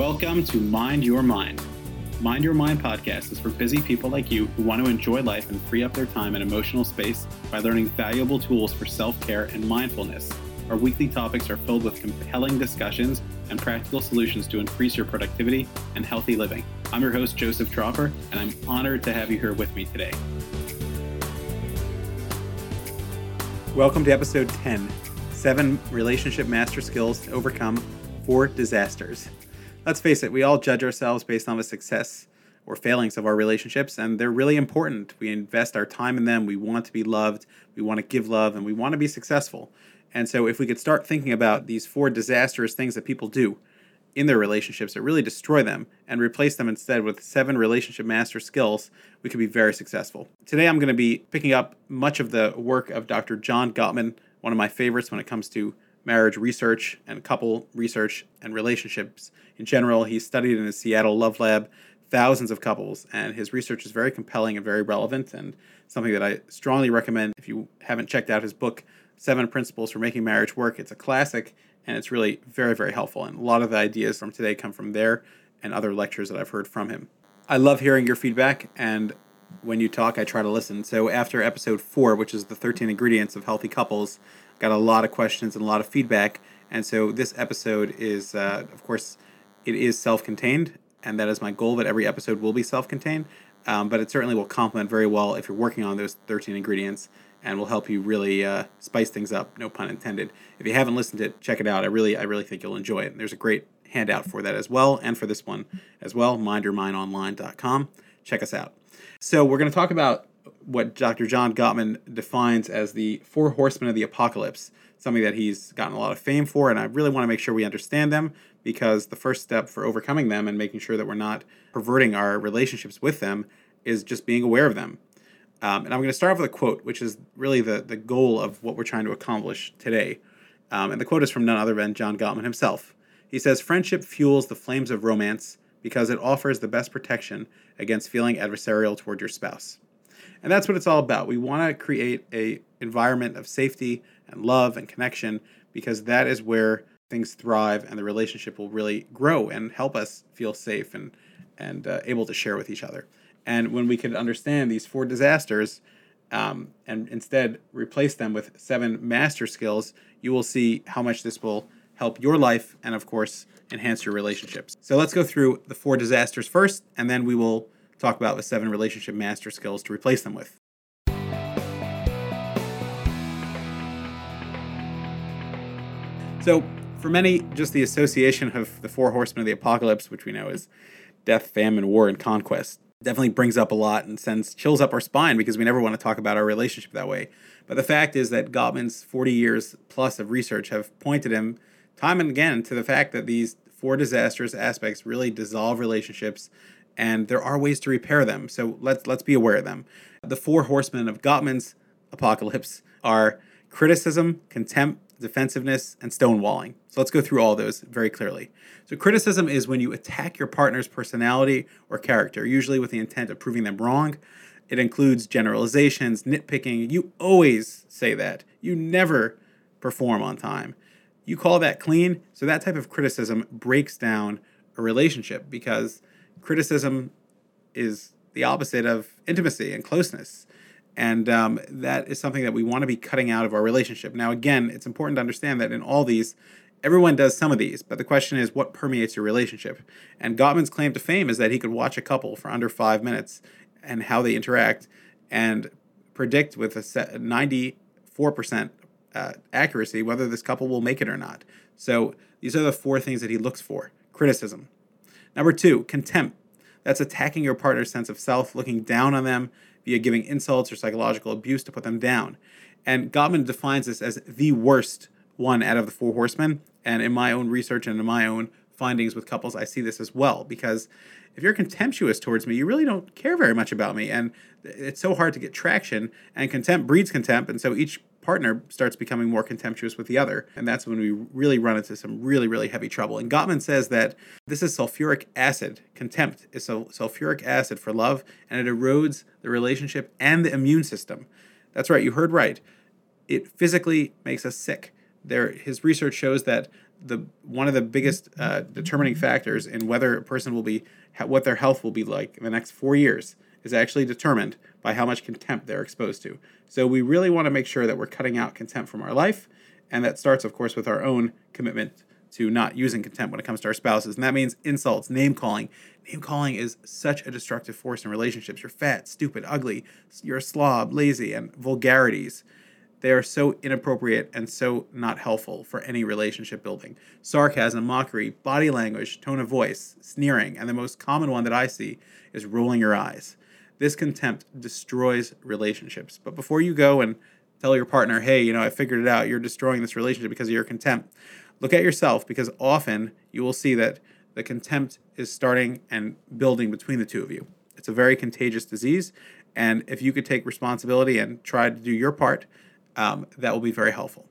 Welcome to Mind Your Mind. Mind Your Mind podcast is for busy people like you who want to enjoy life and free up their time and emotional space by learning valuable tools for self care and mindfulness. Our weekly topics are filled with compelling discussions and practical solutions to increase your productivity and healthy living. I'm your host, Joseph Tropper, and I'm honored to have you here with me today. Welcome to episode 10 Seven Relationship Master Skills to Overcome Four Disasters. Let's face it, we all judge ourselves based on the success or failings of our relationships, and they're really important. We invest our time in them, we want to be loved, we want to give love, and we want to be successful. And so, if we could start thinking about these four disastrous things that people do in their relationships that really destroy them and replace them instead with seven relationship master skills, we could be very successful. Today, I'm going to be picking up much of the work of Dr. John Gottman, one of my favorites when it comes to marriage research and couple research and relationships in general. He studied in the Seattle Love Lab thousands of couples, and his research is very compelling and very relevant, and something that I strongly recommend if you haven't checked out his book, Seven Principles for Making Marriage Work. It's a classic, and it's really very, very helpful. And a lot of the ideas from today come from there and other lectures that I've heard from him. I love hearing your feedback, and when you talk, I try to listen. So after episode four, which is the 13 ingredients of healthy couples, got a lot of questions and a lot of feedback. And so this episode is, uh, of course, it is self-contained, and that is my goal that every episode will be self-contained. Um, but it certainly will complement very well if you're working on those 13 ingredients and will help you really uh, spice things up. No pun intended. If you haven't listened to it, check it out. I really, I really think you'll enjoy it. There's a great handout for that as well, and for this one as well. MindYourMindOnline.com. Check us out. So we're going to talk about what Dr. John Gottman defines as the four horsemen of the apocalypse, something that he's gotten a lot of fame for, and I really want to make sure we understand them because the first step for overcoming them and making sure that we're not perverting our relationships with them is just being aware of them. Um, and I'm going to start off with a quote, which is really the, the goal of what we're trying to accomplish today. Um, and the quote is from none other than John Gottman himself. He says, Friendship fuels the flames of romance because it offers the best protection against feeling adversarial toward your spouse. And that's what it's all about. We want to create a environment of safety and love and connection because that is where things thrive and the relationship will really grow and help us feel safe and and uh, able to share with each other. And when we can understand these four disasters um, and instead replace them with seven master skills, you will see how much this will help your life and, of course, enhance your relationships. So let's go through the four disasters first, and then we will talk about the seven relationship master skills to replace them with. So, for many, just the association of the four horsemen of the apocalypse, which we know is death, famine, war, and conquest, definitely brings up a lot and sends chills up our spine because we never want to talk about our relationship that way. But the fact is that Gottman's 40 years plus of research have pointed him time and again to the fact that these four disastrous aspects really dissolve relationships and there are ways to repair them. So let's let's be aware of them. The four horsemen of Gottman's apocalypse are criticism, contempt, defensiveness, and stonewalling. So let's go through all those very clearly. So criticism is when you attack your partner's personality or character, usually with the intent of proving them wrong. It includes generalizations, nitpicking. You always say that. You never perform on time. You call that clean. So that type of criticism breaks down a relationship because criticism is the opposite of intimacy and closeness. And um, that is something that we want to be cutting out of our relationship. Now, again, it's important to understand that in all these, everyone does some of these, but the question is what permeates your relationship? And Gottman's claim to fame is that he could watch a couple for under five minutes and how they interact and predict with a 94% uh, accuracy whether this couple will make it or not. So these are the four things that he looks for criticism, Number two, contempt. That's attacking your partner's sense of self, looking down on them via giving insults or psychological abuse to put them down. And Gottman defines this as the worst one out of the four horsemen. And in my own research and in my own findings with couples, I see this as well because if you're contemptuous towards me, you really don't care very much about me. And it's so hard to get traction. And contempt breeds contempt. And so each partner starts becoming more contemptuous with the other. And that's when we really run into some really, really heavy trouble. And Gottman says that this is sulfuric acid. Contempt is sulfuric acid for love, and it erodes the relationship and the immune system. That's right, you heard right. It physically makes us sick. There, his research shows that the one of the biggest uh, determining factors in whether a person will be what their health will be like in the next four years is actually determined by how much contempt they're exposed to. So we really want to make sure that we're cutting out contempt from our life, and that starts, of course, with our own commitment to not using contempt when it comes to our spouses. And that means insults, name calling. Name calling is such a destructive force in relationships. You're fat, stupid, ugly, you're a slob, lazy, and vulgarities. They are so inappropriate and so not helpful for any relationship building. Sarcasm, mockery, body language, tone of voice, sneering, and the most common one that I see is rolling your eyes. This contempt destroys relationships. But before you go and tell your partner, hey, you know, I figured it out, you're destroying this relationship because of your contempt, look at yourself because often you will see that the contempt is starting and building between the two of you. It's a very contagious disease. And if you could take responsibility and try to do your part, um, that will be very helpful.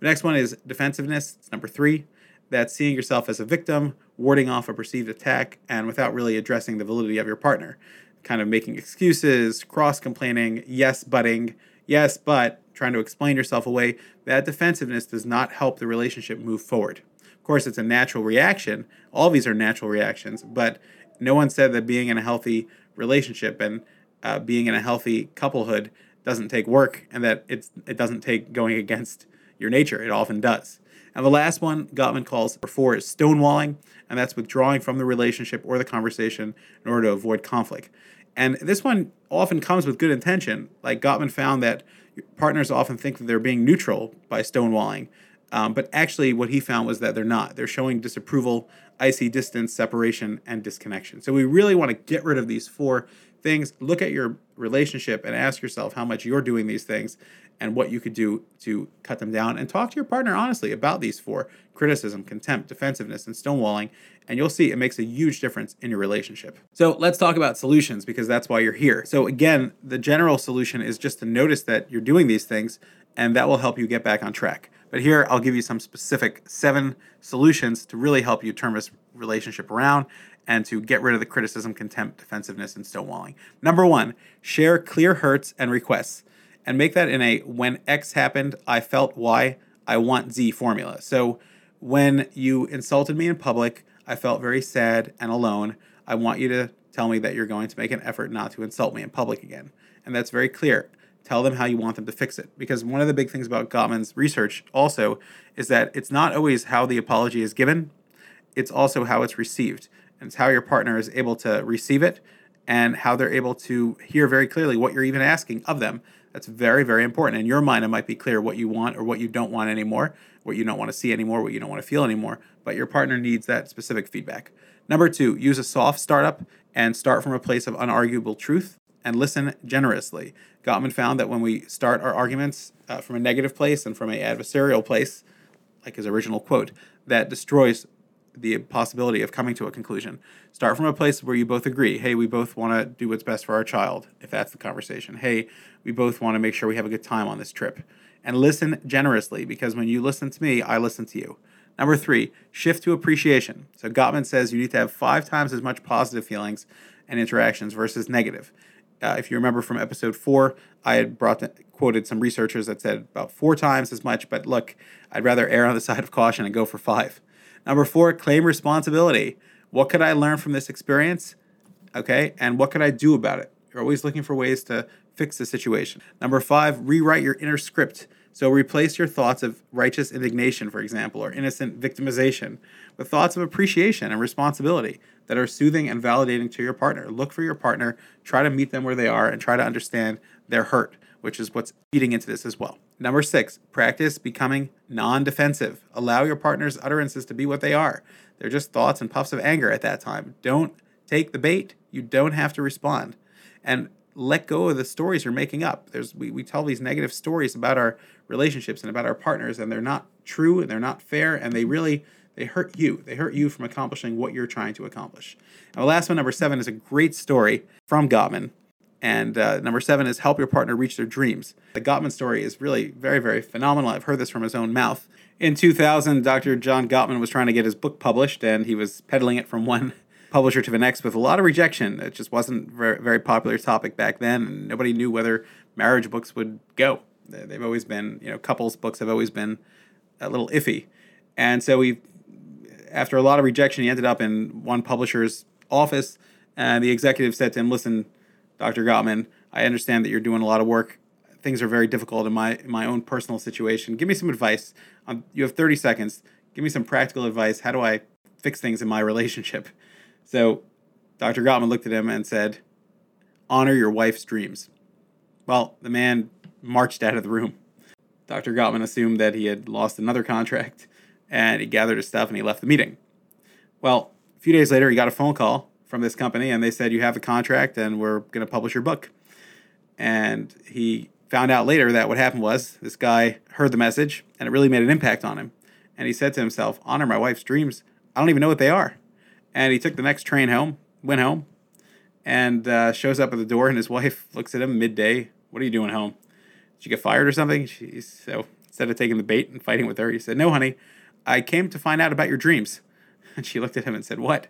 The next one is defensiveness. It's number three. That's seeing yourself as a victim, warding off a perceived attack, and without really addressing the validity of your partner. Kind of making excuses, cross complaining, yes, butting, yes, but trying to explain yourself away. That defensiveness does not help the relationship move forward. Of course, it's a natural reaction. All these are natural reactions, but no one said that being in a healthy relationship and uh, being in a healthy couplehood doesn't take work and that it's it doesn't take going against your nature. It often does. And the last one Gottman calls for is stonewalling, and that's withdrawing from the relationship or the conversation in order to avoid conflict. And this one often comes with good intention. Like Gottman found that partners often think that they're being neutral by stonewalling, um, but actually, what he found was that they're not. They're showing disapproval, icy distance, separation, and disconnection. So we really want to get rid of these four things. Look at your relationship and ask yourself how much you're doing these things and what you could do to cut them down. And talk to your partner honestly about these four criticism, contempt, defensiveness, and stonewalling. And you'll see it makes a huge difference in your relationship. So let's talk about solutions because that's why you're here. So, again, the general solution is just to notice that you're doing these things, and that will help you get back on track. But here, I'll give you some specific seven solutions to really help you turn this relationship around and to get rid of the criticism, contempt, defensiveness, and stonewalling. Number one, share clear hurts and requests and make that in a when X happened, I felt Y, I want Z formula. So when you insulted me in public, I felt very sad and alone. I want you to tell me that you're going to make an effort not to insult me in public again. And that's very clear. Tell them how you want them to fix it. Because one of the big things about Gottman's research also is that it's not always how the apology is given, it's also how it's received and it's how your partner is able to receive it and how they're able to hear very clearly what you're even asking of them. That's very, very important. In your mind, it might be clear what you want or what you don't want anymore, what you don't want to see anymore, what you don't want to feel anymore, but your partner needs that specific feedback. Number two, use a soft startup and start from a place of unarguable truth and listen generously. Gottman found that when we start our arguments uh, from a negative place and from an adversarial place, like his original quote, that destroys the possibility of coming to a conclusion. Start from a place where you both agree, hey, we both want to do what's best for our child, if that's the conversation. Hey, we both want to make sure we have a good time on this trip. And listen generously, because when you listen to me, I listen to you. Number three, shift to appreciation. So Gottman says you need to have five times as much positive feelings and interactions versus negative. Uh, if you remember from episode four, I had brought the, quoted some researchers that said about four times as much. But look, I'd rather err on the side of caution and go for five. Number four, claim responsibility. What could I learn from this experience? Okay, and what could I do about it? You're always looking for ways to fix the situation. Number five, rewrite your inner script. So replace your thoughts of righteous indignation, for example, or innocent victimization with thoughts of appreciation and responsibility that are soothing and validating to your partner. Look for your partner, try to meet them where they are, and try to understand their hurt, which is what's feeding into this as well. Number six, practice becoming non defensive. Allow your partner's utterances to be what they are. They're just thoughts and puffs of anger at that time. Don't take the bait. You don't have to respond. And let go of the stories you're making up. There's we, we tell these negative stories about our relationships and about our partners, and they're not true and they're not fair, and they really they hurt you. They hurt you from accomplishing what you're trying to accomplish. And the last one, number seven, is a great story from Gottman and uh, number seven is help your partner reach their dreams. The Gottman story is really very, very phenomenal. I've heard this from his own mouth. In 2000, Dr. John Gottman was trying to get his book published, and he was peddling it from one publisher to the next with a lot of rejection. It just wasn't very, very popular topic back then, and nobody knew whether marriage books would go. They've always been, you know, couples books have always been a little iffy. And so he, after a lot of rejection, he ended up in one publisher's office. And the executive said to him, Listen, Dr. Gottman, I understand that you're doing a lot of work. Things are very difficult in my in my own personal situation. Give me some advice. Um, you have 30 seconds. Give me some practical advice. How do I fix things in my relationship? So Dr. Gottman looked at him and said, Honor your wife's dreams. Well, the man marched out of the room. Dr. Gottman assumed that he had lost another contract and he gathered his stuff and he left the meeting. Well, a few days later, he got a phone call from this company and they said, You have a contract and we're going to publish your book. And he found out later that what happened was this guy heard the message and it really made an impact on him. And he said to himself, Honor my wife's dreams. I don't even know what they are. And he took the next train home, went home, and uh, shows up at the door, and his wife looks at him midday. What are you doing home? Did you get fired or something? She's, so instead of taking the bait and fighting with her, he said, No, honey, I came to find out about your dreams. And she looked at him and said, What?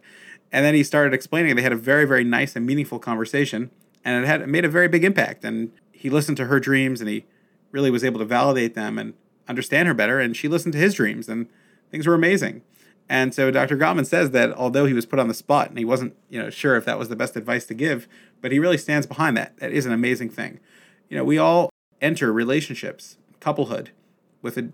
And then he started explaining. They had a very, very nice and meaningful conversation, and it had it made a very big impact. And he listened to her dreams, and he really was able to validate them and understand her better. And she listened to his dreams, and things were amazing. And so Dr. Gottman says that although he was put on the spot and he wasn't, you know, sure if that was the best advice to give, but he really stands behind that. That is an amazing thing. You know, we all enter relationships, couplehood, with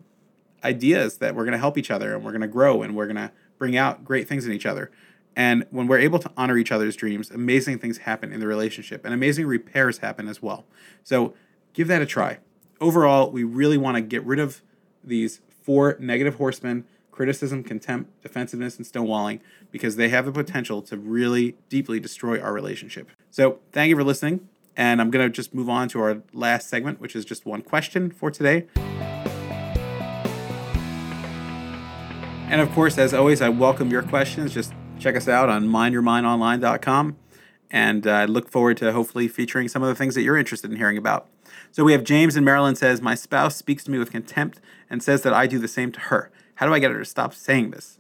ideas that we're going to help each other and we're going to grow and we're going to bring out great things in each other. And when we're able to honor each other's dreams, amazing things happen in the relationship and amazing repairs happen as well. So give that a try. Overall, we really want to get rid of these four negative horsemen criticism, contempt, defensiveness, and stonewalling because they have the potential to really deeply destroy our relationship. So, thank you for listening. And I'm going to just move on to our last segment, which is just one question for today. And of course, as always, I welcome your questions. Just check us out on mindyourmindonline.com. And I uh, look forward to hopefully featuring some of the things that you're interested in hearing about. So we have James in Maryland says, My spouse speaks to me with contempt and says that I do the same to her. How do I get her to stop saying this?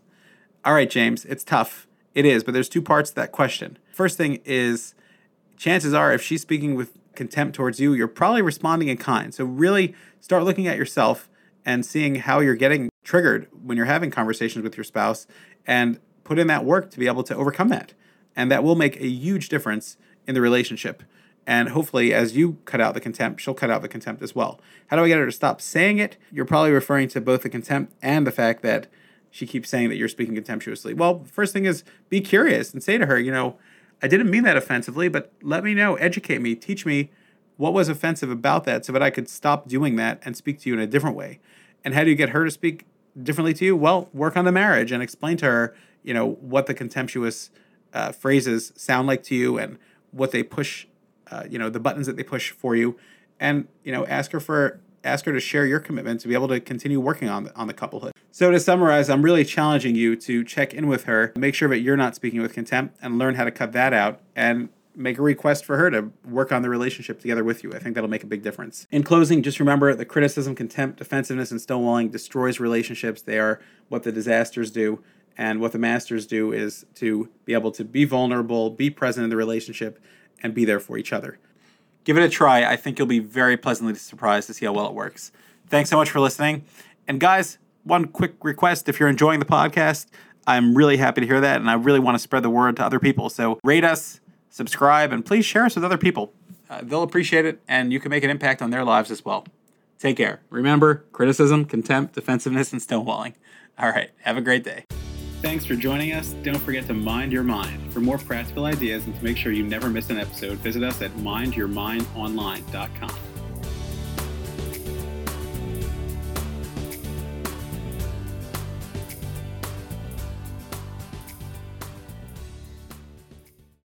All right, James, it's tough. It is, but there's two parts to that question. First thing is chances are if she's speaking with contempt towards you, you're probably responding in kind. So really start looking at yourself and seeing how you're getting triggered when you're having conversations with your spouse and put in that work to be able to overcome that. And that will make a huge difference in the relationship. And hopefully, as you cut out the contempt, she'll cut out the contempt as well. How do I get her to stop saying it? You're probably referring to both the contempt and the fact that she keeps saying that you're speaking contemptuously. Well, first thing is be curious and say to her, you know, I didn't mean that offensively, but let me know, educate me, teach me what was offensive about that so that I could stop doing that and speak to you in a different way. And how do you get her to speak differently to you? Well, work on the marriage and explain to her, you know, what the contemptuous uh, phrases sound like to you and what they push uh, you know the buttons that they push for you, and you know ask her for ask her to share your commitment to be able to continue working on the, on the couplehood. So to summarize, I'm really challenging you to check in with her, make sure that you're not speaking with contempt, and learn how to cut that out and make a request for her to work on the relationship together with you. I think that'll make a big difference. In closing, just remember the criticism, contempt, defensiveness, and stonewalling destroys relationships. They are what the disasters do. And what the masters do is to be able to be vulnerable, be present in the relationship, and be there for each other. Give it a try. I think you'll be very pleasantly surprised to see how well it works. Thanks so much for listening. And guys, one quick request if you're enjoying the podcast, I'm really happy to hear that. And I really want to spread the word to other people. So rate us, subscribe, and please share us with other people. Uh, they'll appreciate it, and you can make an impact on their lives as well. Take care. Remember criticism, contempt, defensiveness, and stonewalling. All right. Have a great day. Thanks for joining us. Don't forget to mind your mind. For more practical ideas and to make sure you never miss an episode, visit us at mindyourmindonline.com.